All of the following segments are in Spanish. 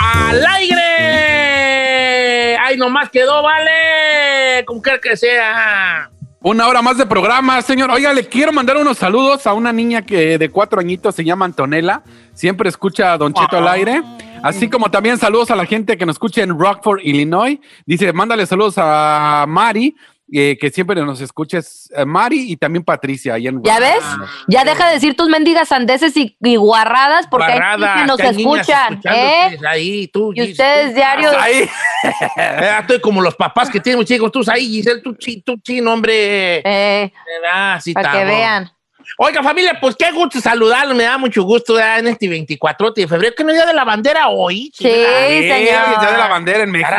¡Al aire! ¡Ay, nomás quedó, vale! Como quiera que sea. Una hora más de programa, señor. Oiga, le quiero mandar unos saludos a una niña que de cuatro añitos se llama Antonella. Siempre escucha a Don Cheto al aire. Así como también saludos a la gente que nos escucha en Rockford, Illinois. Dice, mándale saludos a Mari, eh, que siempre nos escuches. eh, Mari y también Patricia. ahí en ¿Ya ves? Ya deja de decir tus mendigas sandeces y, y guarradas porque hay Barrada, gente que nos que hay escuchan. ¿eh? Ahí, tú, Y ustedes tú. diarios. Ahí. Estoy como los papás que tienen chicos. Tú ahí, Giselle, tú, chi, tú, chino, hombre. Eh, Ah, sí, para que vean. Oiga, familia, pues qué gusto saludarlos. Me da mucho gusto ¿verdad? en este 24 de febrero, que no es día de la bandera hoy. Sí, Eh, señor. el Día de la bandera en México.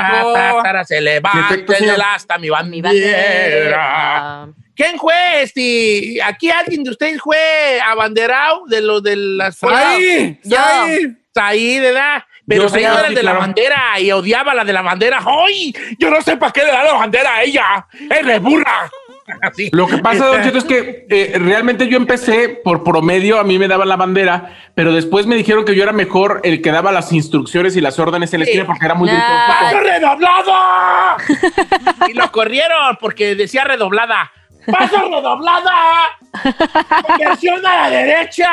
Se levanta el asta mi Mi bandera. ¿Quién fue este? ¿Aquí alguien de ustedes fue abanderado de lo de las ¡Ahí! Yo. ¡Ahí! Ahí, ¿verdad? Pero Yo se sí, era el sí, de la bandera y odiaba la de la bandera. ¡Ay! Yo no sé para qué le da la bandera a ella. ¡Es burra! Así. Lo que pasa, Don Cheto, es que eh, realmente yo empecé por promedio, a mí me daban la bandera, pero después me dijeron que yo era mejor el que daba las instrucciones y las órdenes en la esquina porque era muy Nah. ¡Paso redoblada! y lo corrieron porque decía redoblada. ¡Paso redoblada! ¡Conversión a la derecha!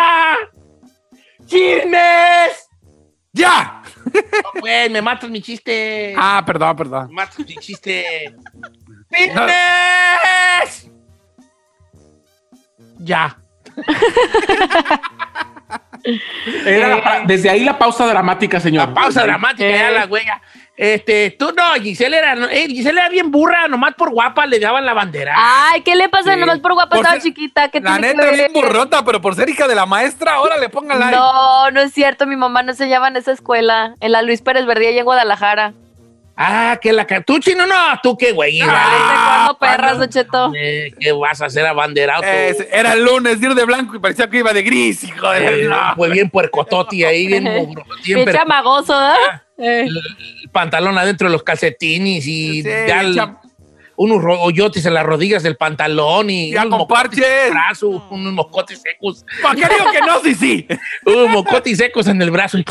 ¡Chismes! ¡Ya! No, pues, me matas mi chiste. Ah, perdón, perdón. Me matas mi chiste. ¡Chismes! Ya. Era la pa- desde ahí la pausa dramática, señor. La pausa dramática, ya la huella. Este, tú no, Giselle era, eh, Giselle era bien burra, nomás por guapa le daban la bandera. Ay, ¿qué le pasa? Sí. Nomás por guapa Por estaba ser- chiquita. ¿Qué La neta, bien burrota, pero por ser hija de la maestra, ahora le pongan la. No, no es cierto. Mi mamá no se llama en esa escuela. En la Luis Pérez Verdía y en Guadalajara. Ah, que la ca- tú chino no, tú qué güey. ¿Desde vale. cuándo perras, Don Cheto? Eh, ¿Qué vas a hacer abanderado? tú? Es- era el lunes, ir de blanco y parecía que iba de gris, hijo de. Eh, No. Pues bien puercototi ahí, bien mugro, Bien siempre chamagoso, ¿verdad? Eh. el pantalón adentro de los calcetines y Sí, ya el- cham- unos hoyotes en las rodillas del pantalón y Ya unos con mocotes en el parches. brazo, unos mocotes secos, ¿Para qué digo que no? Sí, sí. unos mocotes secos en el brazo.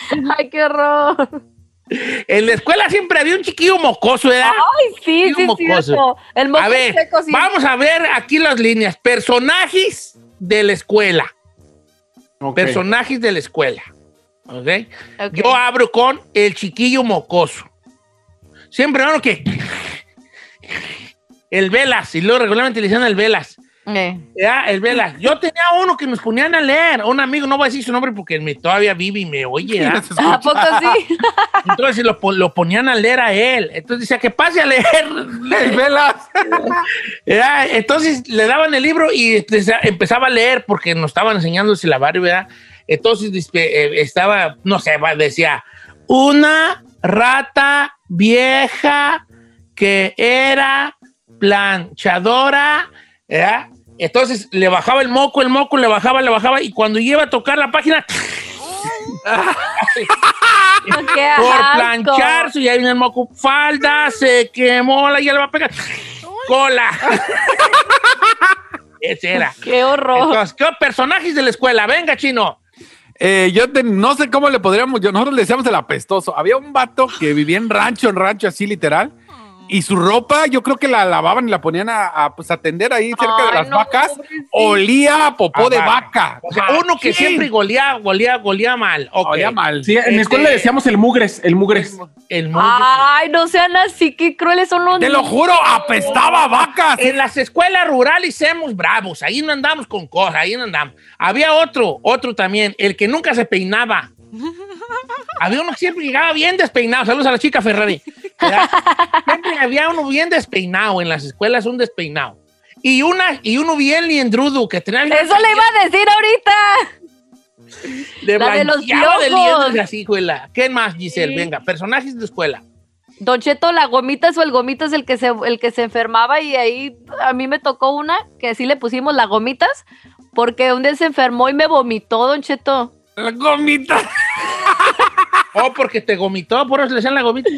Ay, qué horror. En la escuela siempre había un chiquillo mocoso, ¿verdad? Ay, sí, sí, mocoso. cierto. El moco A ver, seco, sí. vamos a ver aquí las líneas. Personajes de la escuela. Personajes de la escuela. ¿Ok? Ok. Yo abro con el chiquillo mocoso. Siempre uno que. El Velas, y luego regularmente le decían el Velas. Eh. Ya, el Velas. Yo tenía uno que nos ponían a leer, un amigo, no voy a decir su nombre porque me, todavía vive y me oye. ¿ah? ¿A poco sí? Entonces lo, lo ponían a leer a él. Entonces decía que pase a leer. El velas. Ya, Entonces le daban el libro y empezaba a leer porque nos estaban enseñando el silabario, ¿verdad? Entonces eh, estaba, no sé, va, decía, una rata vieja que era planchadora, ¿verdad? Entonces le bajaba el moco, el moco le bajaba, le bajaba y cuando iba a tocar la página, Qué por asco. planchar, y ahí viene el moco, falda, se quemó, la ya le va a pegar, cola. Ese era. Qué horror. Entonces, ¿qué personajes de la escuela? Venga, chino. Eh, yo te- no sé cómo le podríamos, yo, nosotros le decíamos el apestoso. Había un vato que vivía en rancho, en rancho así literal, y su ropa yo creo que la lavaban y la ponían a, a, pues, atender ahí cerca de las no, vacas. pobrecito. Olía a popó A de vaca. O sea, uno que siempre golía, golía, golía mal. Ok. Olía mal. Sí, en la escuela Este- le decíamos el mugres, el mugres. El mundo. Ay, no sean así, qué crueles son los Te lo juro, apestaba a vacas. En las escuelas rurales somos bravos, ahí no andamos con cosas, ahí no andamos. Había otro, otro también, el que nunca se peinaba. Había uno que siempre llegaba bien despeinado. Saludos a la chica Ferrari. Siempre había uno bien despeinado en las escuelas, un despeinado. Y, una, y uno bien liendrudo que tenía. Eso le iba a decir ahorita. de la de los de liendres así, escuela. ¿Qué más, Giselle? Sí. Venga, personajes de escuela. Don Cheto, la gomitas o el gomitas el que se el que se enfermaba y ahí a mí me tocó una que sí le pusimos la gomitas porque un día se enfermó y me vomitó, Don Cheto. La gomita. Oh, porque te gomitó, por eso le decían la gomita.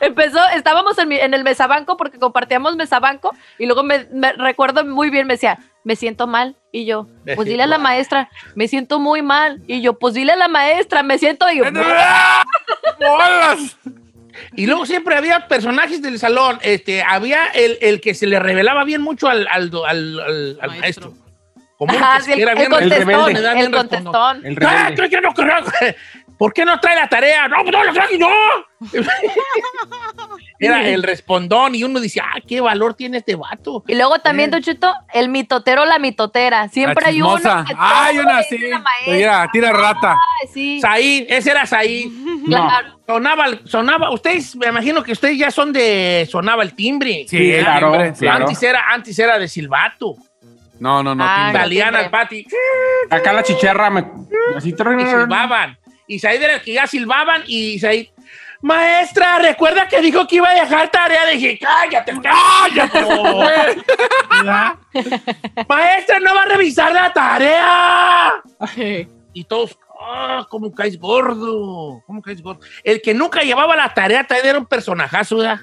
Empezó, estábamos en, mi- en el mesabanco porque compartíamos mesabanco y luego me, me- recuerdo muy bien, me decía, me siento mal. Y yo, pues dile a la maestra, me siento muy mal. Y yo, pues dile a la maestra, me siento. Y yo, ¡Bolas! Y luego siempre había personajes del salón. Este, había el, el que se le revelaba bien mucho al, al, al- al- al maestro. Maestro. Como Ajá, que el, era el bien contestón, rebelde. Era bien el contestón. El ¡Ah, rebelde. yo no creo! ¿Por qué no trae la tarea? No, pues no la traje yo. Era el respondón y uno dice, ah, qué valor tiene este vato. Y luego también, Don Cheto, el mitotero, la mitotera. Siempre La hay uno. que Hay todo una así. Mira, tira rata. Ay, sí, Saí, ese era Saí. claro. Sonaba, sonaba, ustedes, me imagino que ustedes ya son de, sonaba el timbre. Sí, Sí, claro, hombre, sí. claro. Antes era, antes era de silbato. No, no, no. Ah, timbre. Salían timbre. al patio Acá la chicharra me. Así y silbaban. Y Said era el que ya silbaban y Said, maestra, recuerda que dijo que iba a dejar tarea. Dije, cállate, cállate. ¿Verdad? maestra, no va a revisar la tarea. Y todos, ah, ¿cómo caes gordo? ¿Cómo caes gordo? El que nunca llevaba la tarea también era un personajazo, ¿verdad?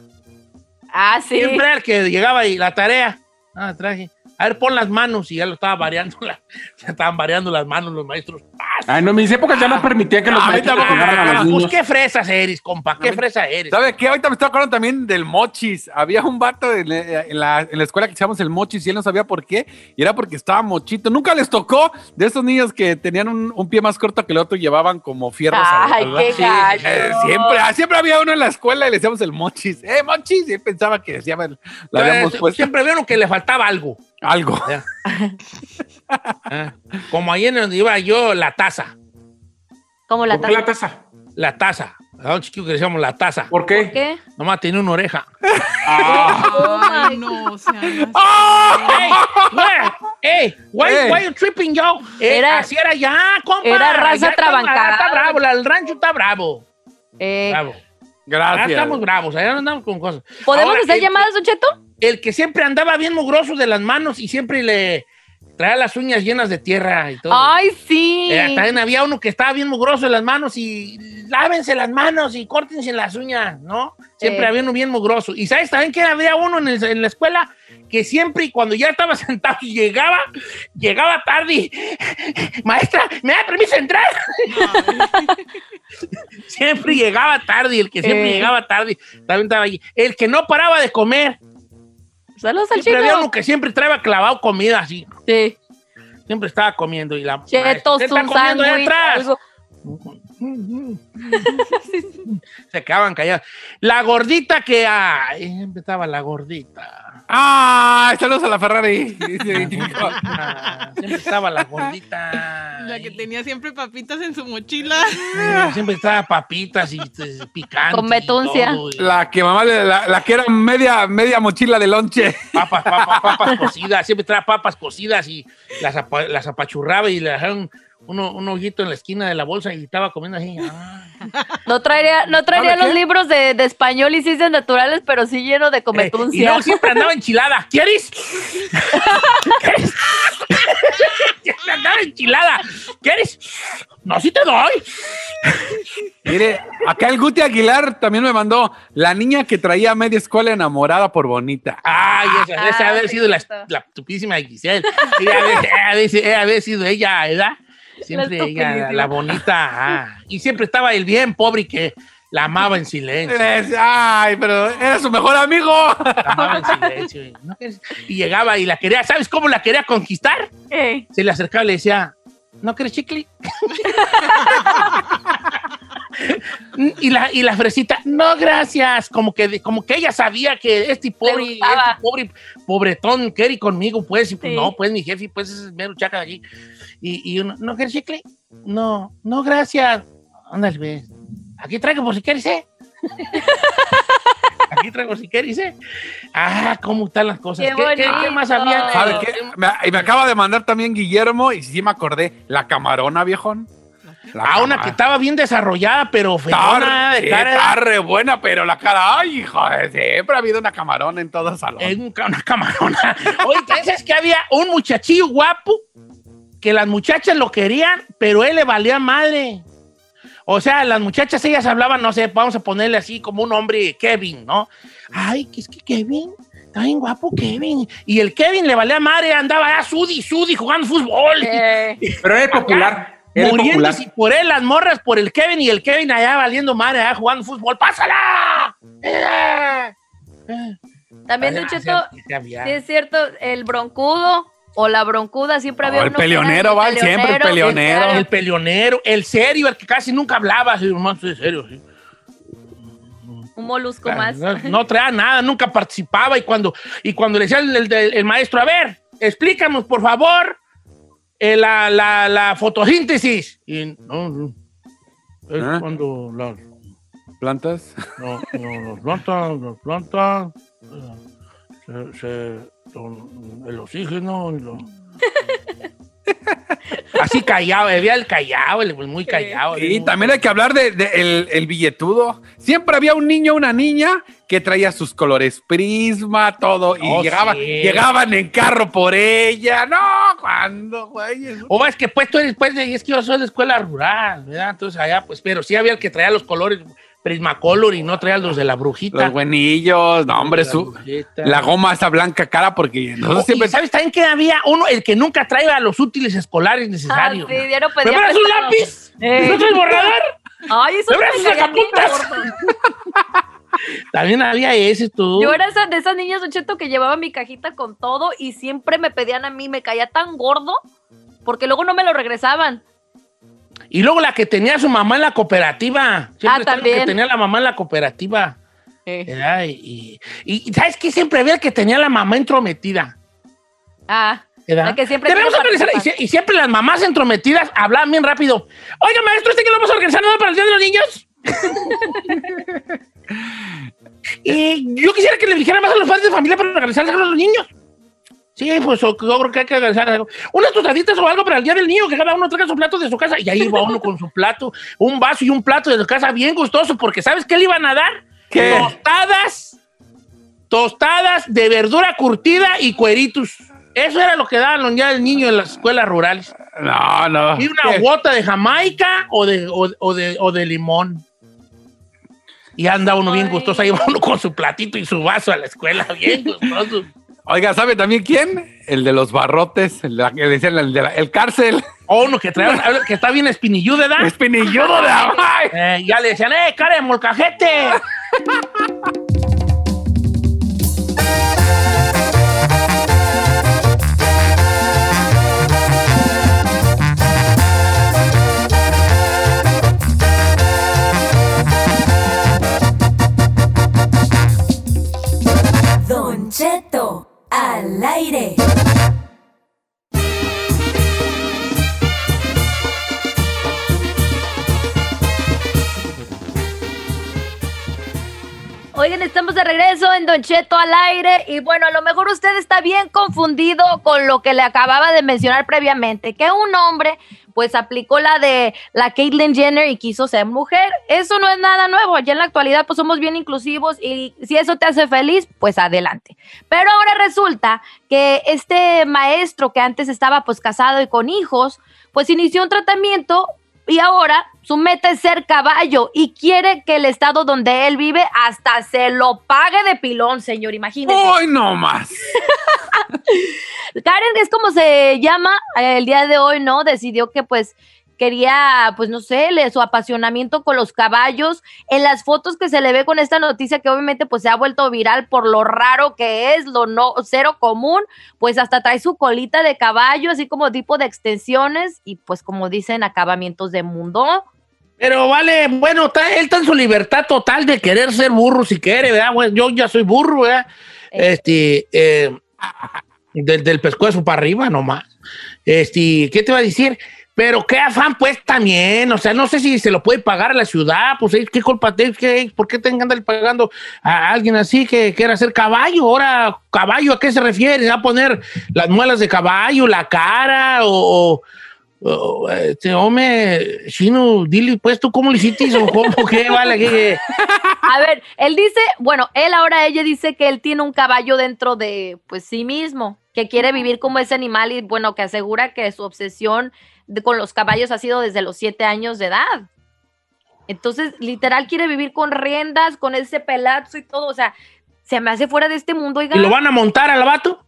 Ah, sí. Siempre era el que llegaba y la tarea. Ah, traje. A ver, pon las manos y ya lo estaba variando. la- ya estaban variando las manos los maestros. Ay, no, en mis épocas ya no permitía que los Ah, maestros a los Ah, pues qué fresas eres, compa, qué fresa eres. ¿Sabe qué? Ahorita me estoy acordando también del mochis. Había un vato en, la- en la, en la escuela que echábamos el mochis y él no sabía por qué. Y era porque estaba mochito. Nunca les tocó de esos niños que tenían un, un pie más corto que el otro y llevaban como fierros. Ay, qué Sí, eh, siempre, ah, siempre había uno en la escuela y le decíamos el mochis. ¡Eh, mochis! Y él pensaba que decía, le habíamos Eh, puesto Siempre vieron que le faltaba algo. Algo. Ah, como ahí en donde iba yo, la taza. Como la ¿Por qué la taza. taza? La taza. A un chiquillo que le decíamos la taza. ¿Por qué? ¿Qué? Nomás tenía una oreja. Ay, no, o sea, no. ¡Ey! güey, ¡Ey! Why, Ey. why you tripping, yo? Eh, Era- así era ya, compa. era raza Ya trabancada. Está bravo, la- el rancho está bravo. Eh, Bravo. Ya Gracias. estamos bravos, allá no andamos con cosas. ¿Podemos Ahora, hacer el- llamadas, Don Cheto? El que siempre andaba bien mugroso de las manos y siempre le traía las uñas llenas de tierra y todo. Ay, sí. Eh, también había uno que estaba bien mugroso de las manos y lávense las manos y córtense las uñas, ¿no? Siempre había uno bien mugroso. Y ¿sabes también que había uno en, el- en la escuela que siempre y cuando ya estaba sentado llegaba, llegaba tarde y, maestra, ¿me da permiso entrar? siempre llegaba tarde el que siempre Eh. llegaba tarde también estaba allí. El que no paraba de comer. Saludos al Siempre había chico. uno que siempre traía clavado comida así. Sí. Siempre estaba comiendo y la Chetos, ¿qué está un comiendo ahí sándwich, atrás? algo. Se quedaban callados. La gordita que. Ay, siempre estaba la gordita. ¡Ah! Saludos a la Ferrari. Ah, siempre estaba la gordita. La que tenía siempre papitas en su mochila. Ay, Siempre estaba papitas y este, picante. Con betuncia. La que mamá, la, la que era media, media mochila de lonche. Papas, papas, papas cocidas. Siempre traía papas cocidas y las, apa- las apachurraba y le dejaron uno, un ojito en la esquina de la bolsa y estaba comiendo así. Ah. No traería, no traería ¿Sabe los qué? libros de, de español y ciencias naturales, pero sí lleno de Eh, y cometuncia. luego siempre andaba enchilada. ¿Quieres? ¿Quieres? siempre andaba enchilada. ¿Quieres? No, sí te doy. Mire, acá el Guti Aguilar también me mandó la niña que traía a media escuela enamorada por bonita. Ay, esa, esa Ah, haber sido la, la estupidísima de Giselle. Ella haber, haber- haber sido ella, ¿verdad? Siempre La ella, la, bonita. ah. Y siempre estaba el bien pobre que la amaba en silencio. Ay, pero era su mejor amigo. La amaba en silencio. no Y llegaba y la quería, ¿sabes cómo la quería conquistar? Eh, Se le acercaba y le decía, ¿no quieres chicle? y, la, y la fresita, no, gracias. Como que, como que ella sabía que este pobre, este pobre pobretón quiere ir conmigo, pues. Y pues Sí. no, pues mi jefe, pues ese es mero chaca de aquí. Y, y uno, ¿no quieres chicle? No, no, gracias. Ándale, ves. Aquí traigo por si quieres, ¿eh? Aquí traigo si quieres, ¿eh? Ah, cómo están las cosas. Qué ¿Qué, qué- qué más había? ¿Sabe qué? Me, y me acaba de mandar también Guillermo y sí me acordé. La camarona, viejón. La Ah, una que estaba bien desarrollada, pero Está, feona de cara. está re buena, pero la cara, ay, hijo, de- siempre ha habido una camarona en todo salón. Es un una camarona. Oye, ¿sabes que había un muchachillo guapo que las muchachas lo querían, pero él le valía madre? O sea, las muchachas, ellas hablaban, no sé, vamos a ponerle así como un hombre, Kevin, ¿no? Ay, que es que Kevin, está bien guapo Kevin. Y el Kevin le valía madre, andaba a sudi, sudi, jugando fútbol. Eh, Pero era el popular. Era el popular. Muriéndose por él, las morras por el Kevin y el Kevin allá valiendo madre, allá jugando fútbol. ¡Pásala! Eh, eh. también, Ah, Don Cheto, sí es cierto, el broncudo o la broncuda siempre había Oh, el peleonero, Val, siempre el peleonero. El peleonero, el serio, el que casi nunca hablaba, sí, serio, sí. Un molusco más. No, no traía nada, nunca participaba y cuando, y cuando le decía el, el- el maestro, a ver, explícanos por favor eh, la, la- la fotosíntesis. Y no, no. Es ¿Ah? cuando las, ¿Plantas? no, no, las plantas, las plantas, eh, se, se- el oxígeno y lo- Así callado, había el callado, el muy callado. Y muy- también hay que hablar de, de el, el billetudo. Siempre había un niño o una niña que traía sus colores prisma, todo, y Oh, llegaba- sí. llegaban en carro por ella. No, cuando, güey. O es que pues tú eres, pues, es que yo soy de escuela rural, ¿verdad? Entonces allá, pues, pero sí había el que traía los colores Prismacolor y no traía los de la brujita. Los buenillos, no, hombre, La su, brujita. la goma esa blanca cara, porque Oh, nosotros y siempre. ¿Sabes también que había uno, el que nunca traía los útiles escolares Ah, necesarios? sí, ya no ¿Me pedía prestas un lápiz? Eh. ¿No traes borrador? Ay, eso gordo. También había ese tú. Yo era esa, de esas niñas, Don Cheto, que llevaba mi cajita con todo y siempre me pedían a mí, me caía tan gordo porque luego no me lo regresaban. Y luego la que tenía su mamá en la cooperativa. Siempre Ah, la que tenía la mamá en la cooperativa. Eh. Y, y- y ¿sabes qué? Siempre había el que tenía la mamá entrometida. Ah. La que siempre organizar, y, siempre las mamás entrometidas hablaban bien rápido. Oiga, maestro, ¿este que lo vamos a organizar nada para el Día de los Niños? y yo quisiera que le dijeran más a los padres de familia para organizar a los niños. Sí, pues yo creo que hay que organizar algo. Unas tostaditas o algo para el Día del Niño, que cada uno traiga su plato de su casa. Y ahí va uno con su plato, un vaso y un plato de su casa bien gustoso, porque ¿sabes qué le iban a dar? ¿Qué? Tostadas, tostadas de verdura curtida y cueritos. Eso era lo que daban los días del niño en las escuelas rurales. No, no. Y una ¿Qué? gota de Jamaica o de, o, o de, o de limón. Y anda uno bien gustoso, ahí va uno con su platito y su vaso a la escuela, bien gustoso. Oiga, ¿sabe también quién? El de los barrotes, el, de la- que decían el, de la- el cárcel. O uno que, trae, que está bien espinilludo, ¿verdad? Espinilludo de. Eh, ya le decían, ¡eh, cara de molcajete! regreso en Don Cheto al aire y bueno, a lo mejor usted está bien confundido con lo que le acababa de mencionar previamente, que un hombre pues aplicó la de la Caitlyn Jenner y quiso ser mujer. Eso no es nada nuevo, ya en la actualidad pues somos bien inclusivos y si eso te hace feliz, pues adelante. Pero ahora resulta que este maestro que antes estaba pues casado y con hijos, pues inició un tratamiento y ahora su meta es ser caballo y quiere que el estado donde él vive hasta se lo pague de pilón, señor, imagínese. ¡Ay, no más! Karen es como se llama eh, el día de hoy, ¿no? Decidió que pues quería, pues no sé, su apasionamiento con los caballos. En las fotos que se le ve con esta noticia que obviamente pues se ha vuelto viral por lo raro que es, lo no cero común, pues hasta trae su colita de caballo, así como tipo de extensiones y pues como dicen acabamientos de mundo. Pero vale, bueno, está, él está en su libertad total de querer ser burro si quiere, ¿verdad? Bueno, yo ya soy burro, ¿verdad? Eh. Este, eh, del, del pescuezo para arriba nomás. Este, ¿qué te va a decir? Pero qué afán, pues, también. O sea, no sé si se lo puede pagar a la ciudad. Pues, ¿eh? ¿qué culpa tiene? ¿Qué- ¿Por qué tengan que pagando a alguien así que quiera ser caballo? Ahora, ¿caballo a qué se refiere? ¿A poner las muelas de caballo, la cara o... o- este hombre, chino, dile, pues, ¿tú cómo le hiciste? ¿O cómo? ¿Qué vale? ¿Qué- A ver, él dice, bueno, él ahora ella dice que él tiene un caballo dentro de pues sí mismo, que quiere vivir como ese animal y bueno, que asegura que su obsesión de- con los caballos ha sido desde los siete años de edad. Entonces, literal, quiere vivir con riendas, con ese pelazo y todo. O sea, se me hace fuera de este mundo, oiga. ¿Y lo van a montar al vato?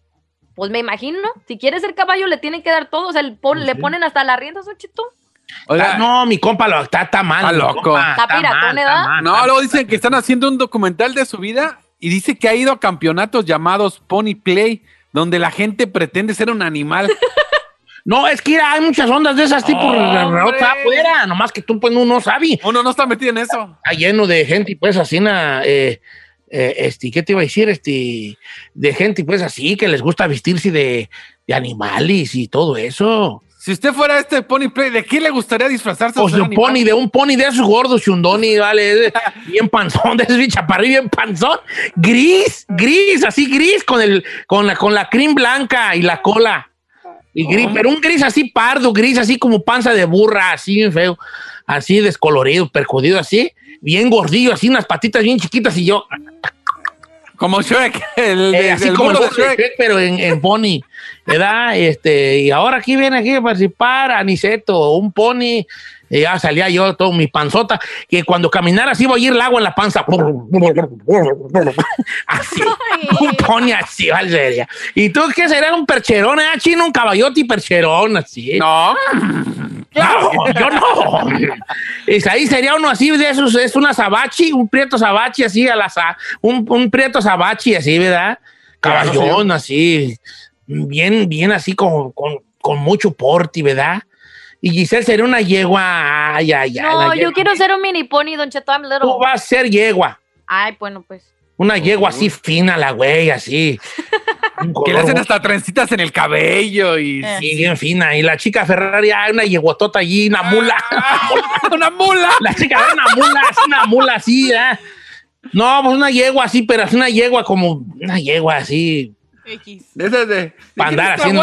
Pues me imagino, ¿no? Si quiere ser caballo, le tienen que dar todo. O sea, el pon- le ponen hasta las riendas, Don Cheto. Oiga, no, mi compa lo, está, está mal. Está loco. Está piratón, mal, ¿verdad? mal, No, luego dicen que están haciendo un documental de su vida y dice que ha ido a campeonatos llamados Pony Play, donde la gente pretende ser un animal. No, es que hay muchas ondas de esas tipo afuera, nomás que tú pues no, sabes. Uno no está metido en eso. Está lleno de gente, pues así, na, eh, eh, este, ¿qué te iba a decir? Este, de gente, pues así, que les gusta vestirse de, de animales y todo eso. Si usted fuera este Pony Play, ¿de qué le gustaría disfrazarse? O de un animal? pony, de un pony de esos gordos, chundoni, vale, bien panzón, de ese bien chaparrillo, bien panzón, gris, gris, así gris, con el, con la, con la crin blanca y la cola. Y gris, pero un gris así pardo, gris así como panza de burra, así bien feo, así descolorido, percudido así, bien gordillo, así unas patitas bien chiquitas y yo, Como Shrek, el, eh, así el como el de Shrek. Shrek, pero en, en pony, ¿verdad? Este, y ahora aquí viene aquí a participar Aniceto, un pony, y ya salía yo todo mi panzota, que cuando caminara así iba a ir el agua en la panza. Así, un pony así, Valeria. ¿Y tú qué será un percherón, eh, chino? Un caballote y percherón, así. No, No, yo no. Es ahí sería uno así de esos, es una sabachi, un prieto sabachi así a la un, un prieto sabachi así, ¿verdad? Caballón así, bien, bien así con, con, con mucho porte, ¿verdad? Y Giselle sería una yegua, ay, ay, ay. No, yo yegua. quiero ser un mini pony, Don Cheto. I'm little. Tú vas a ser yegua, Ay, bueno, pues. una yegua así fina, la güey, así. Que le hacen hasta trencitas en el cabello y... Eh. Sí, bien fina. Y la chica Ferrari, ay, una yeguotota allí, una mula. ¡Una mula! La chica era una mula, es una mula así, ¿eh? No, pues una yegua así, pero es una yegua como una yegua así, X. De esas de... para ¿de quién andar haciendo,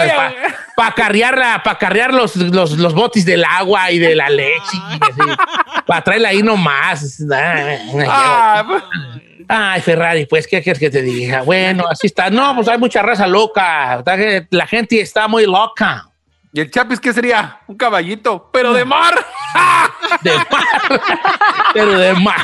para carrearla, para carrear los, los, los botis del agua y de la leche, para traerla ahí nomás. Ah, una yegua. Ah, pues, Ay, Ferrari, pues, ¿qué quieres que te diga? Bueno, así está. No, pues hay mucha raza loca. La gente está muy loca. ¿Y el Chapis qué sería? Un caballito, pero de mar. De mar. Pero de mar.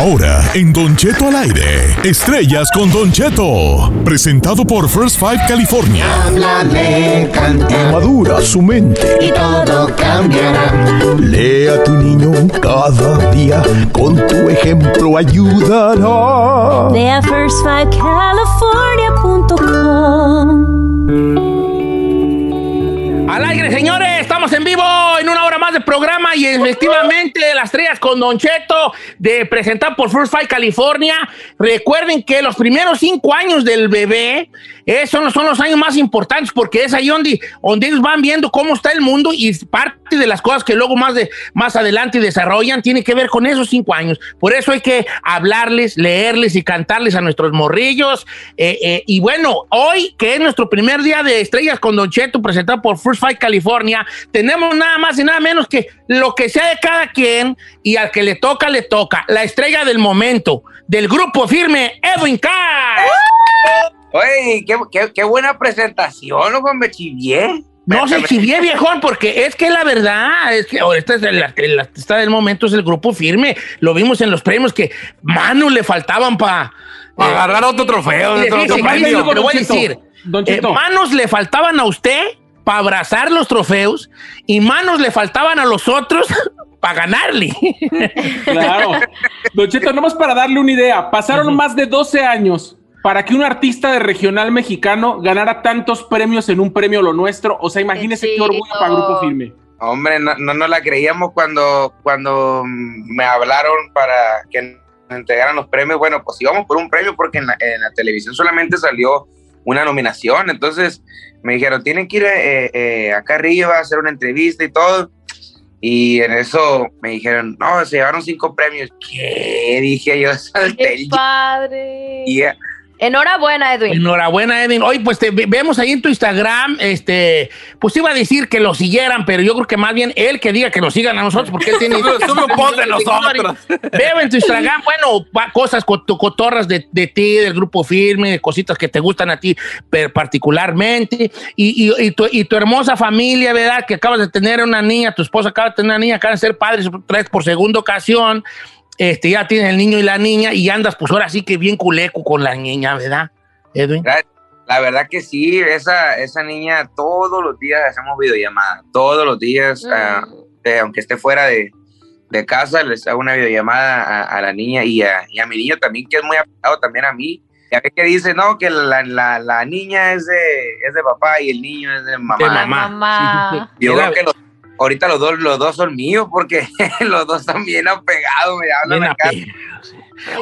Ahora, en Don Cheto al aire, estrellas con Don Cheto, presentado por First Five California. Háblame, canta Madura su mente. y todo cambiará. Lee a tu niño cada día, con tu ejemplo ayudará. Ve a firstfivecalifornia.com. Al aire, señores, estamos en vivo en una hora más de programa y efectivamente las estrellas con Don Cheto de presentar por First Fight California. Recuerden que los primeros cinco años del bebé eh, son, los, años más importantes porque es ahí donde, donde ellos van viendo cómo está el mundo y parte de las cosas que luego más, de, más adelante desarrollan tiene que ver con esos cinco años. Por eso hay que hablarles, leerles y cantarles a nuestros morrillos. Eh, eh, y bueno, hoy que es nuestro primer día de estrellas con Don Cheto presentado por First Fight California, tenemos nada más y nada menos que lo que sea de cada quien y al que le toca, le toca. La estrella del momento del grupo firme, Edwin Carr. Oye, qué, qué, qué buena presentación, loco, me chivié. No se chivié, viejón, porque es que la verdad es que ahorita es el, del momento es el grupo firme. Lo vimos en los premios que manos le faltaban para Para agarrar otro trofeo. Otro- otro fíjese premio. voy a decir. Don Eh, manos le faltaban a usted para abrazar los trofeos y manos le faltaban a los otros para ganarle. Claro. Don Cheto, nomás para darle una idea, pasaron más de 12 años para que un artista de regional mexicano ganara tantos premios en un premio lo nuestro. O sea, imagínese qué, Qué orgullo para Grupo Firme. Hombre, no, no nos la creíamos cuando, cuando me hablaron para que nos entregaran los premios. Bueno, pues íbamos por un premio porque en la, en la televisión solamente salió una nominación. Entonces me dijeron, tienen que ir eh, eh, acá arriba a hacer una entrevista y todo. Y en eso me dijeron, no, se llevaron cinco premios. ¿Qué? Dije yo, salté ¡Qué padre! Enhorabuena, Edwin. Enhorabuena, Edwin. Hoy, pues te ve- vemos ahí en tu Instagram, este, pues iba a decir que lo siguieran, pero yo creo que más bien él que diga que nos sigan a nosotros, porque él tiene. Sube- sube un post de nosotros. Veo en tu Instagram, bueno, cosas coto- cotorras de, de ti, del grupo firme, de cositas que te gustan a ti particularmente, y, y- y tu, y tu hermosa familia, ¿verdad? Que acabas de tener una niña, tu esposa acaba de tener una niña, acaban de ser padres otra vez por segunda ocasión. Este, ya tienes el niño y la niña, y andas, pues ahora sí que bien culeco con la niña, ¿verdad, Edwin? La, la verdad que sí, esa, esa niña todos los días hacemos videollamada, todos los días, ah, eh, aunque esté fuera de, de casa, les hago una videollamada a, a la niña y a, y a mi niño también, que es muy apegado también a mí. Ya ves que dice, no, que la, la, la niña es de, es de papá y el niño es de mamá. De mamá. mamá. Yo creo que los- ahorita los dos, los dos son míos porque los dos están bien apegados, me hablan Bien.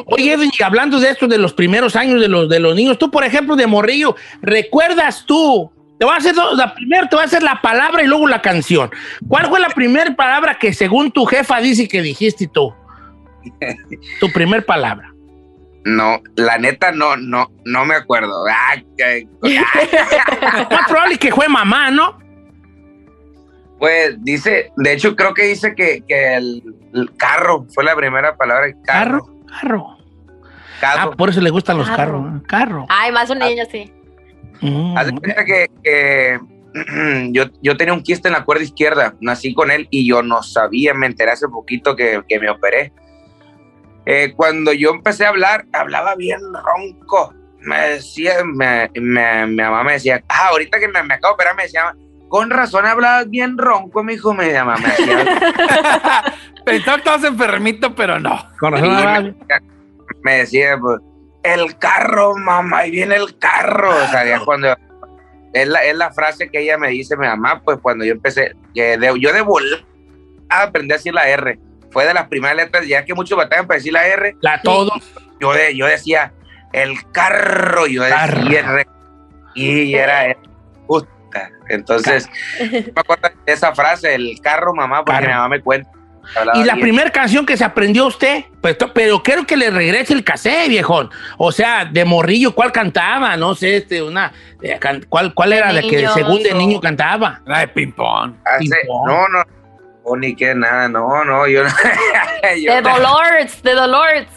Oye, Edwin, y hablando de esto, de los primeros años de los, de los niños, tú, por ejemplo, de Morrillo, ¿recuerdas tú? Te voy a hacer dos- la primero te voy a hacer la palabra y luego la canción. ¿Cuál fue la primera palabra que según tu jefa dice que dijiste tú? Tu primer palabra. No, la neta no, no, no me acuerdo. Ah, que- Más probable que fue mamá, ¿no? Pues dice, de hecho creo que dice que, que el, el carro fue la primera palabra, carro. Carro, carro. carro. Ah, por eso le gustan los Carro. carros. ¿no? Carro. Ay, más un niño, sí. Mm. Haz de cuenta que, que, yo, yo tenía un quiste en la cuerda izquierda, nací con él y yo no sabía, me enteré hace poquito que, que me operé. Eh, cuando yo empecé a hablar, hablaba bien ronco. Me decía, me, me- mi mamá me decía, ah, ahorita que me, me acabo de operar, me decía, con razón hablabas bien ronco, mi hijo, me llama, me decía, Pensaba que estabas enfermito, pero no. Con Y razón, me, decía, pues, el carro, mamá, y viene el carro. O sea, ya cuando. Es la, es la frase que ella me dice, mi mamá, pues cuando yo empecé, que de- yo de volar aprendí a decir la R. Fue de las primeras letras, ya que muchos batallan para decir la R. la todo. Yo, de, yo decía, el carro, yo Carro. decía R. Y era Entonces, me acuerdo de esa frase, el carro, mamá, porque Carro. mi mamá me cuenta. Y la primera canción que se aprendió usted, pues, pero quiero que le regrese el cassette, viejón. O sea, de morrillo, ¿cuál cantaba? No sé, este, una, eh, can- ¿cuál, cuál era la que según de niño cantaba? La de ping-pong. Hace- Ping-pong. no, no, o ni que nada, no, no, yo, yo De Dolores, de Dolores.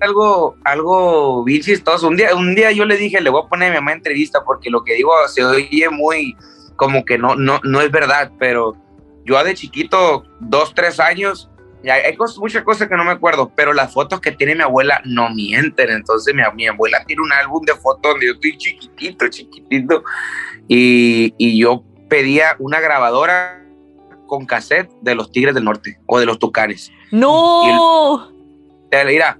Algo, algo bien chistoso. Un día, un día yo le dije, le voy a poner a mi mamá entrevista porque lo que digo se oye muy como que no, no, no es verdad, pero yo de chiquito, dos, tres años, hay, cosas, muchas cosas que no me acuerdo, pero las fotos que tiene mi abuela no mienten. Entonces mi, mi abuela tiene un álbum de fotos donde yo estoy chiquitito, chiquitito, y, y yo pedía una grabadora con cassette de los Tigres del Norte o de los Tucanes. No. Te, mira,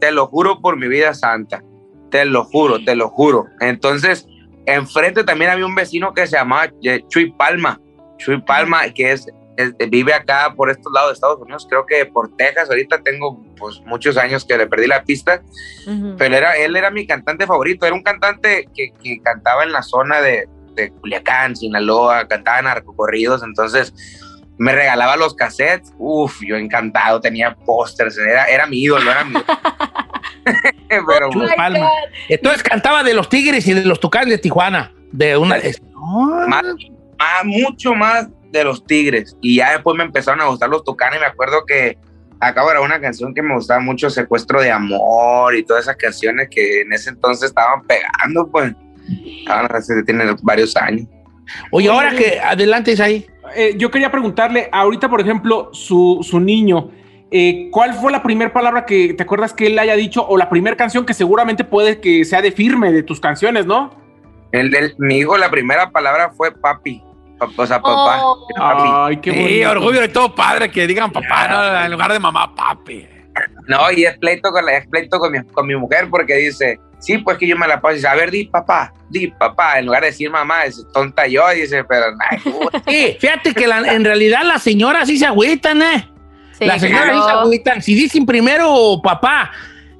te lo juro por mi vida santa. Te lo juro, te lo juro. Entonces, enfrente también había un vecino que se llamaba eh, Chuy Palma. Chuy Palma, que es, es- vive acá por estos lados de Estados Unidos, creo que por Texas. Ahorita tengo pues muchos años que le perdí la pista, Ujú. pero era, él era mi cantante favorito. Era un cantante que, que cantaba en la zona de, de Culiacán, Sinaloa, cantaba narcocorridos. Entonces, me regalaba los cassettes. Uf, yo encantado, tenía pósters, era, era mi ídolo, era mi Pero Oh my Palma. Entonces cantaba de los Tigres y de los Tucanes de Tijuana. De una. de- más, más- mucho más de los Tigres. Y ya después me empezaron a gustar los Tucanes. Me acuerdo que acabo de grabar una canción que me gustaba mucho, Secuestro de Amor y todas esas canciones que en ese entonces estaban pegando, pues. Ahora se tienen varios años. Oye, ahora que adelante es ahí. Eh, yo quería preguntarle, ahorita, por ejemplo, su, su niño, eh, ¿cuál fue la primera palabra que te acuerdas que él haya dicho o la primera canción que seguramente puede que sea de firme de tus canciones, ¿no? El del, mi hijo, la primera palabra fue papi. Pa- O sea, papá. Oh. Papi. Ay, qué Sí, bonito. orgullo de todo padre que digan papá ¿no? en lugar de mamá, papi. No, y es pleito con, la, es pleito con, mi, con mi mujer porque dice, sí, pues que yo me la paso. Y dice, a ver, di papá, di papá. En lugar de decir mamá, es tonta yo. Y dice, pero. Sí, fíjate que la- en realidad las señoras sí se agüitan, ¿eh? Sí, las señoras sí se agüitan. Si dicen primero papá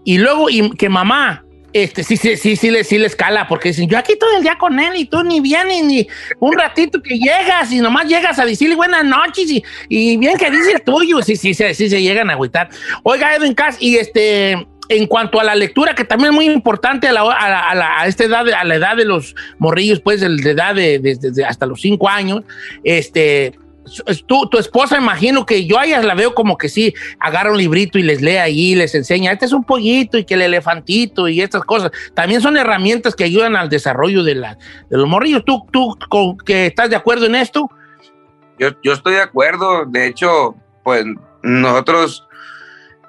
y luego y que mamá, este, sí, sí, sí, sí, les, sí les cala, porque dicen, yo aquí todo el día con él y tú ni vienes ni un ratito que llegas y nomás llegas a decirle buenas noches y, y bien que dice el tuyo. Sí, sí, sí, sí se llegan a agüitar. Oiga, Edwin Cass, y este, en cuanto a la lectura, que también es muy importante a, la, a, la- la- esta edad, a la edad de los morrillos, pues, de, de edad de, de- hasta los cinco años, este, tu, tu esposa, imagino que yo a la veo como que sí, agarra un librito y les lee ahí, les enseña, este es un pollito y que el elefantito y estas cosas. También son herramientas que ayudan al desarrollo de, la, de los morrillos. ¿Tú, tú con, que estás de acuerdo en esto? Yo, yo estoy de acuerdo. De hecho, pues nosotros,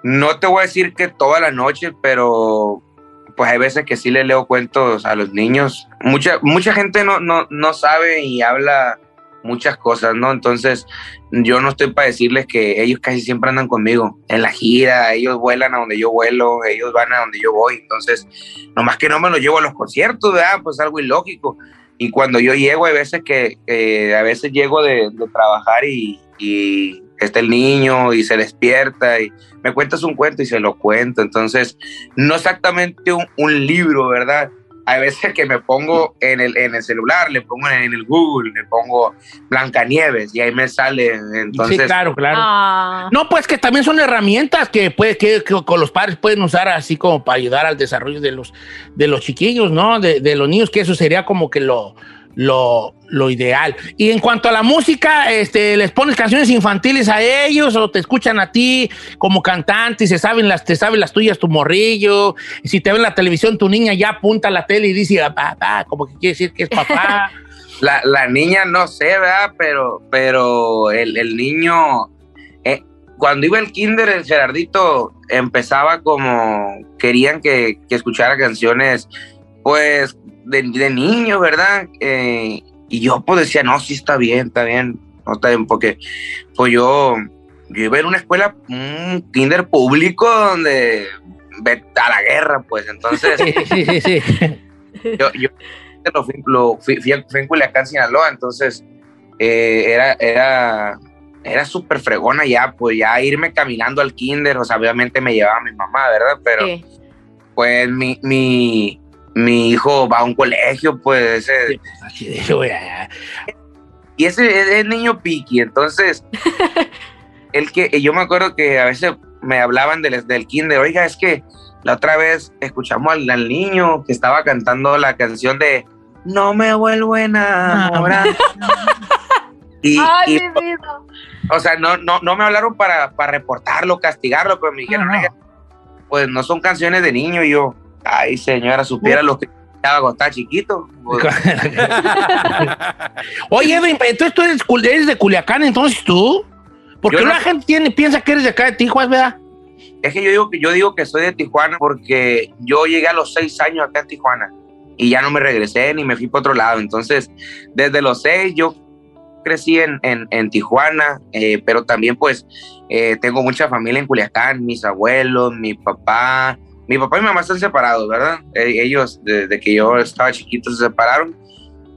no te voy a decir que toda la noche, pero pues hay veces que sí le leo cuentos a los niños. Mucha, mucha gente no, no, no sabe y habla muchas cosas, ¿no? Entonces, yo no estoy para decirles que ellos casi siempre andan conmigo en la gira, ellos vuelan a donde yo vuelo, ellos van a donde yo voy, entonces, nomás que no me los llevo a los conciertos, ¿verdad? Pues algo ilógico. Y cuando yo llego, hay veces que, eh, a veces llego de, trabajar y está el niño y se despierta y me cuentas un cuento y se lo cuento. Entonces, no exactamente un, un libro, ¿verdad? Hay veces que me pongo en el, en el celular, le pongo en el Google, le pongo Blancanieves y ahí me sale. Entonces, sí, claro, claro. Ah. No, pues que también son herramientas que, puede, que, que con los padres pueden usar así como para ayudar al desarrollo de los, de los chiquillos, ¿no? De, de los niños, que eso sería como que lo, lo, lo ideal. Y en cuanto a la música, este, ¿les pones canciones infantiles a ellos o te escuchan a ti como cantante y se saben las, te saben las tuyas tu morrillo? Si te ven en la televisión, tu niña ya apunta a la tele y dice, "Ah, papá, como que quiere decir que es papá. La, la niña no sé, ¿verdad? Pero, pero el, el niño, eh, cuando iba al kinder, el Gerardito empezaba como, querían que, que escuchara canciones, pues, de, de niño, ¿verdad? Eh, y yo pues decía, no, sí está bien, está bien, no está bien, porque pues yo, yo iba en una escuela, un kinder público donde ve a la guerra, pues, entonces sí, sí, sí, sí. yo, yo lo fui, lo fui- fui a- fui en Culiacán, Sinaloa, entonces eh, era, era, era súper fregona ya, pues ya irme caminando al kinder, o sea, obviamente me llevaba mi mamá, ¿verdad? Pero Sí. pues mi, mi, mi hijo va a un colegio, pues güey, ah, y ese es, es niño piqui, entonces, el que, yo me acuerdo que a veces me hablaban del, del kinder, oiga, es que la otra vez escuchamos al, al niño que estaba cantando la canción de No me vuelvo a enamorar. y, Ay, y, mi vida. o sea, no, no, no me hablaron para, para reportarlo, castigarlo, pero me dijeron, No, no. "Oiga, pues no son canciones de niño, y yo, ay señora, supiera lo que estaba cuando estaba chiquito. Oye, Edwin, entonces tú eres, de Culiacán, entonces tú. Porque no- la gente tiene, piensa que eres de acá de Tijuana, ¿verdad? Es que yo digo que yo digo que soy de Tijuana porque yo llegué a los seis años acá en Tijuana y ya no me regresé ni me fui para otro lado. Entonces, desde los seis yo crecí en, en, en Tijuana, eh, pero también pues eh, tengo mucha familia en Culiacán, mis abuelos, mi papá. Mi papá y mi mamá están separados, ¿verdad? Eh, ellos desde que yo estaba chiquito se separaron.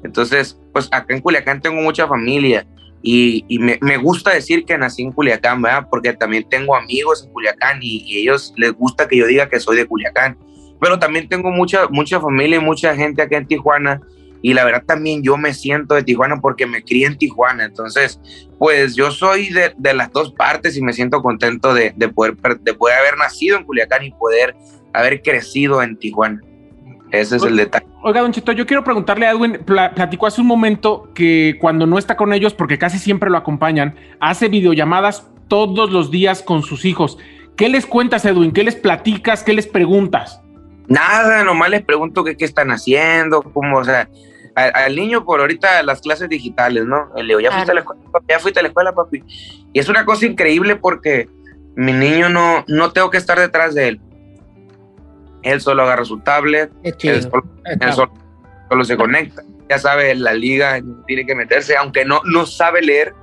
Entonces, pues acá en Culiacán tengo mucha familia y, y me, me gusta decir que nací en Culiacán, ¿verdad? Porque también tengo amigos en Culiacán y, y ellos les gusta que yo diga que soy de Culiacán. Pero también tengo mucha, mucha familia y mucha gente acá en Tijuana y la verdad también yo me siento de Tijuana porque me crié en Tijuana. Entonces, pues yo soy de, de las dos partes y me siento contento de, de poder, de poder haber nacido en Culiacán y poder haber crecido en Tijuana. Ese es el detalle. Oiga, Don Cheto, yo quiero preguntarle a Edwin, pla- platicó hace un momento que cuando no está con ellos, porque casi siempre lo acompañan, hace videollamadas todos los días con sus hijos. ¿Qué les cuentas, Edwin? ¿Qué les platicas? ¿Qué les preguntas? Nada, nomás les pregunto qué, qué están haciendo, cómo, o sea, a- al niño por ahorita las clases digitales, ¿no? Le digo, ya fuiste a la escuela, papi? ya fuiste a la escuela, papi. Y es una cosa increíble porque mi niño no, no tengo que estar detrás de él. Él solo agarra su tablet, él solo, él solo, solo se conecta, ya sabe la liga, tiene que meterse, aunque no, no sabe leer,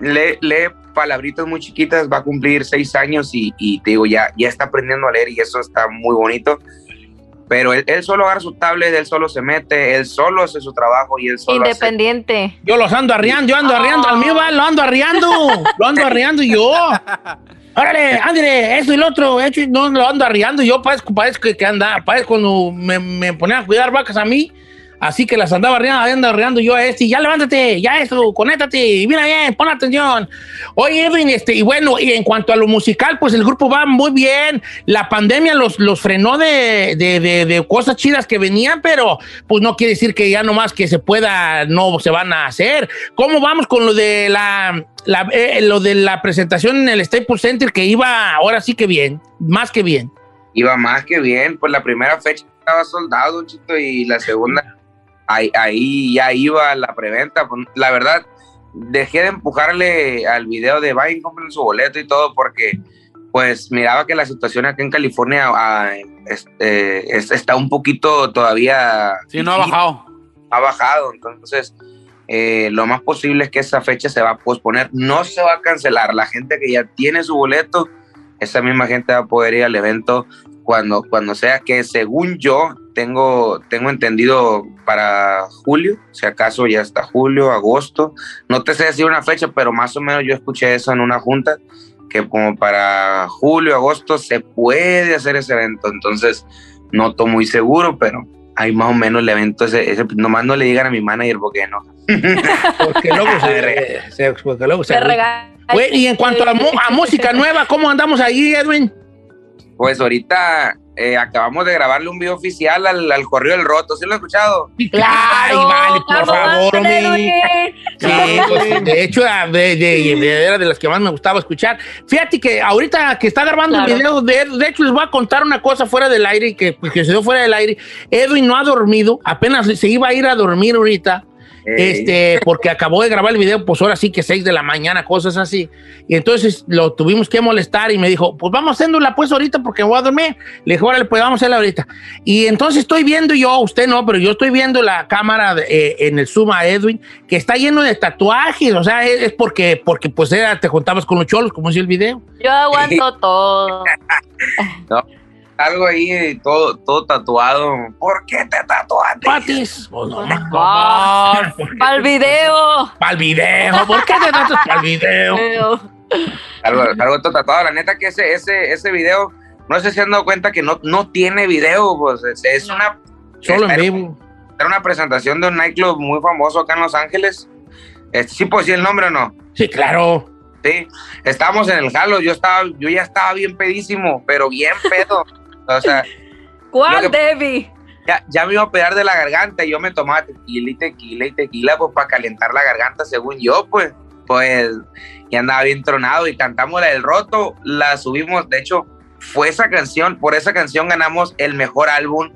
lee, lee palabritas muy chiquitas, va a cumplir seis años y, y te digo, ya, ya está aprendiendo a leer y eso está muy bonito. Pero él, él solo agarra su tablet, él solo se mete, él solo hace su trabajo y él solo hace- Independiente. Yo los ando arriando, yo ando arriando, al mío va, lo ando arriando, lo ando arriando yo. Órale, ándale, esto y lo otro, hecho, no lo ando arriando yo, parezco, parezco que, anda, parezco cuando me, me ponían a cuidar vacas a mí, Así que las andaba riendo, andaba riendo yo a este, y ya levántate, ya esto, conéctate, mira bien, pon atención. Oye, Edwin, este, y bueno, y en cuanto a lo musical, pues el grupo va muy bien. La pandemia los, los frenó de, de, de- cosas chidas que venían, pero pues no quiere decir que ya nomás que se pueda, no se van a hacer. ¿Cómo vamos con lo de la, la- eh, lo de la presentación en el Staples Center que iba ahora sí que bien, más que bien? Iba más que bien, pues la primera fecha estaba soldado, chito, y la segunda, ahí, ahí ya iba la preventa. Pues, La verdad, dejé de empujarle al video de vayan, compren su boleto y todo, porque pues miraba que la situación acá en California ah, este, es- está un poquito todavía... Sí, no ha bajado. ha bajado. Entonces, eh, lo más posible es que esa fecha se va a posponer. No se va a cancelar. La gente que ya tiene su boleto, esa misma gente va a poder ir al evento cuando, cuando sea que, según yo, tengo, tengo entendido para julio, si acaso ya está julio, agosto. No te sé decir una fecha, pero más o menos yo escuché eso en una junta, que como para julio, agosto se puede hacer ese evento. Entonces, no estoy muy seguro, pero hay más o menos el evento ese, ese- nomás no le digan a mi manager porque no. Porque luego se, se- porque luego se- regaña. Güey, y en cuanto a, a música nueva, ¿cómo andamos ahí, Edwin? Pues ahorita eh, acabamos de grabarle un video oficial al, al Correo del Roto, ¿sí lo has escuchado? Ay, vale, por favor, Edwin. hombre. Sí, pues, de hecho, ah, de, de- de- era de las que más me gustaba escuchar. Fíjate que ahorita que está grabando Claro. el video, de, de hecho, les voy a contar una cosa fuera del aire, que, pues, que se dio fuera del aire. Edwin no ha dormido, apenas se iba a ir a dormir ahorita. Este, porque acabó de grabar el video, pues ahora sí que 6 de la mañana, cosas así. Y entonces lo tuvimos que molestar y me dijo, pues vamos haciéndola pues ahorita porque voy a dormir. Le dije, órale, pues vamos a hacerla ahorita. Y entonces estoy viendo yo, usted no, pero yo estoy viendo la cámara de- eh, en el Zoom a Edwin, que está lleno de tatuajes. O sea, es, es porque, porque pues era, te juntabas con los cholos, como decía el video. Yo aguanto todo. algo ahí todo, todo tatuado. ¿Por qué te tatuaste? Patis. Pues no, Para el video. para el video. ¿Por qué te tatuas para el video? Algo, algo todo tatuado. La neta que ese, ese, ese video, no sé si han dado cuenta que no, no tiene video, pues es, es una... Solo en vivo. Era una presentación de un nightclub muy famoso acá en Los Ángeles. Este, ¿Sí puedo decir el nombre o no? Sí, claro. Sí, estábamos en el jalo, yo estaba, yo ya estaba bien pedísimo, pero bien pedo. O sea, ¿Cuál, que- Debbie? ya, ya me iba a pegar de la garganta y yo me tomaba tequila y tequila y tequila, pues para calentar la garganta, según yo, pues, pues, y andaba bien tronado y cantamos la del roto, la subimos, de hecho, fue esa canción, por esa canción ganamos el mejor álbum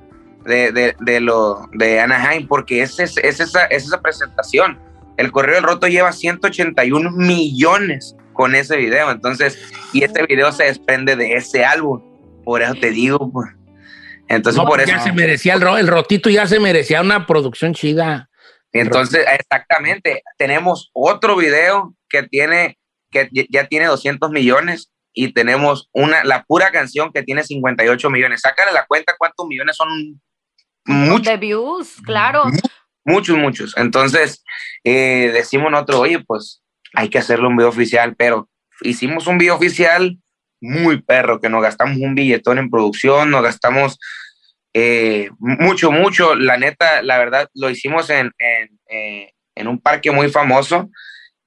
de, de, de lo, de Anaheim, porque es, es, es esa, es esa presentación. El Correo del Roto lleva 181 millones con ese video, entonces, y este video se desprende de ese álbum, por eso te digo, pues. Entonces, No, por porque eso. ya se merecía el, ro- el rotito, ya se merecía una producción chida. Entonces, exactamente, tenemos otro video que tiene, que ya- ya tiene 200 millones y tenemos una, la pura canción que tiene 58 millones. Sácale la cuenta cuántos millones son muchos, De views, claro. muchos, muchos. Entonces, eh, decimos nosotros, oye, pues hay que hacerle un video oficial, pero hicimos un video oficial muy perro, que nos gastamos un billetón en producción, nos gastamos eh, mucho, mucho. La neta, la verdad, lo hicimos en, en, eh, en un parque muy famoso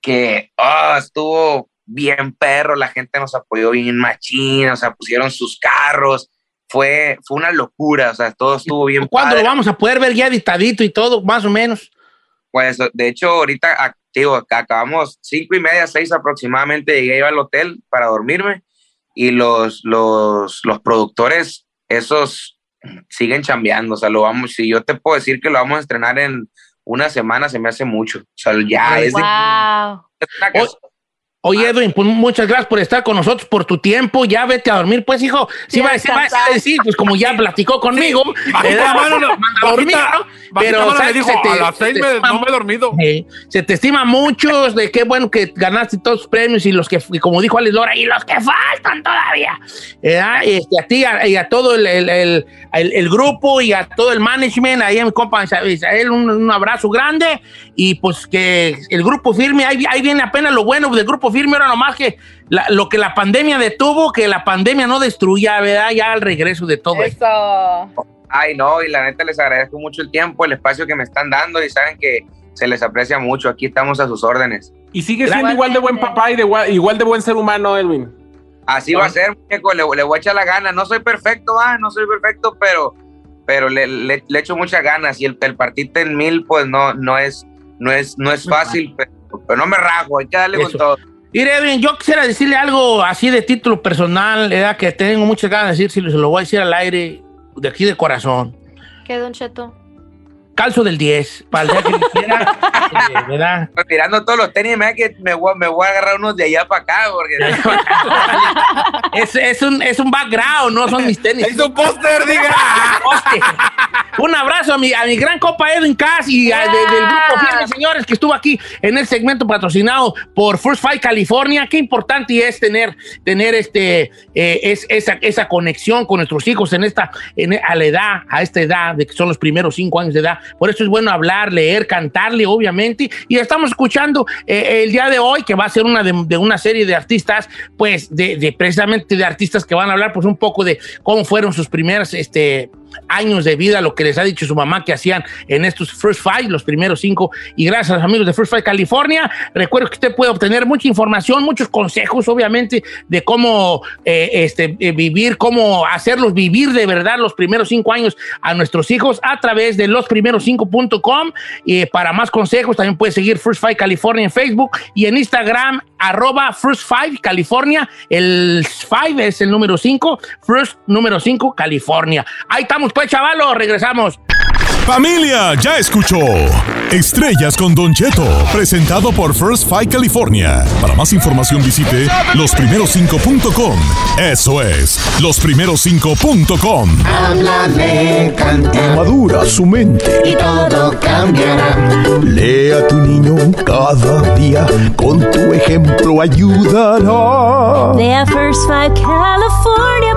que ah, estuvo bien perro, la gente nos apoyó bien machín, o sea, pusieron sus carros, fue, fue una locura, o sea, todo estuvo bien ¿Cuándo padre. lo vamos a poder ver ya editadito y todo, más o menos? Pues de hecho, ahorita ac- digo, ac- acabamos cinco y media, seis aproximadamente, llegué yo al hotel para dormirme y los, los, los productores, esos siguen chambeando, o sea, lo vamos, si yo te puedo decir que lo vamos a estrenar en una semana, se me hace mucho, o sea, ya es, de- Wow. es una Oye, Edwin, pues muchas gracias por estar con nosotros, por tu tiempo. Ya vete a dormir, pues, hijo. Sí, Sí, va a decir, va a decir, pues como ya platicó conmigo, no, Manda a dormir, ¿no? Pero, ¿sabes? le dijo, Se te- a las seis se me- te- no me he dormido. Sí, se te estima mucho de qué bueno que ganaste todos los premios y los que, y como dijo Alex Lora, y los que faltan todavía. ¿verdad? Este, a ti y a, y a todo el, el- el- el- grupo y a todo el management, ahí en mi compa Isael, un, un abrazo grande y pues que el grupo firme, ahí, ahí viene apenas lo bueno del grupo firme, ahora nomás que la- lo que la pandemia detuvo, que la pandemia no destruya, ¿verdad? Ya al regreso de todo esto. Eso. Ay, no, y la neta les agradezco mucho el tiempo, el espacio que me están dando y saben que se les aprecia mucho. Aquí estamos a sus órdenes. Y sigue siendo igual de buen papá y de gua- igual de buen ser humano, Edwin. Así va a ser, muñeco, le, le voy a echar la gana. No soy perfecto, ah, no soy perfecto, pero, pero le, le- le echo muchas ganas. Y el, el partirte en mil, pues no, no es, no es, no es fácil, pero, pero no me rajo, hay que darle Eso. con todo. Mire, Edwin, yo quisiera decirle algo así de título personal, ¿verdad? que tengo muchas ganas de decir, si se lo voy a decir al aire, de aquí de corazón. ¿Qué, Don Cheto? Calzo del 10, para el día que quisiera, eh, ¿verdad? Pues mirando todos los tenis, me, que me, voy, me voy a agarrar unos de allá para acá, porque Es, es, un, es un background, no son mis tenis. Es un póster, diga. Un abrazo a mi, a mi gran copa Edwin Cass y a- de- del grupo Firme, señores, que estuvo aquí en el segmento patrocinado por First Fight California. Qué importante es tener, tener este, eh, es, esa, esa conexión con nuestros hijos en esta, en, a la edad, a esta edad, de que son los primeros cinco años de edad. Por eso es bueno hablar, leer, cantarle, obviamente. Y estamos escuchando eh, el día de hoy, que va a ser una de, una serie de artistas, pues, de, de precisamente de artistas que van a hablar, pues, un poco de cómo fueron sus primeras, este, años de vida, lo que les ha dicho su mamá que hacían en estos First Five, los primeros cinco. Y gracias amigos de First Five California, recuerdo que usted puede obtener mucha información, muchos consejos, obviamente, de cómo eh, este, eh, vivir, cómo hacerlos vivir de verdad los primeros cinco años a nuestros hijos a través de losprimeros5.com. Y para más consejos, también puede seguir First Five California en Facebook y en Instagram, arroba First Five California. El Five es el número 5, First número 5 California. Ahí estamos, pues, chavalos, regresamos. Familia, ya escuchó. Estrellas con Don Cheto, presentado por First Fight California. Para más información visite losprimeros5.com. Eso es, losprimeros5.com. Háblale, canta Madura su mente. y todo cambiará. Lea a tu niño cada día. Con tu ejemplo ayudará. Are first five California.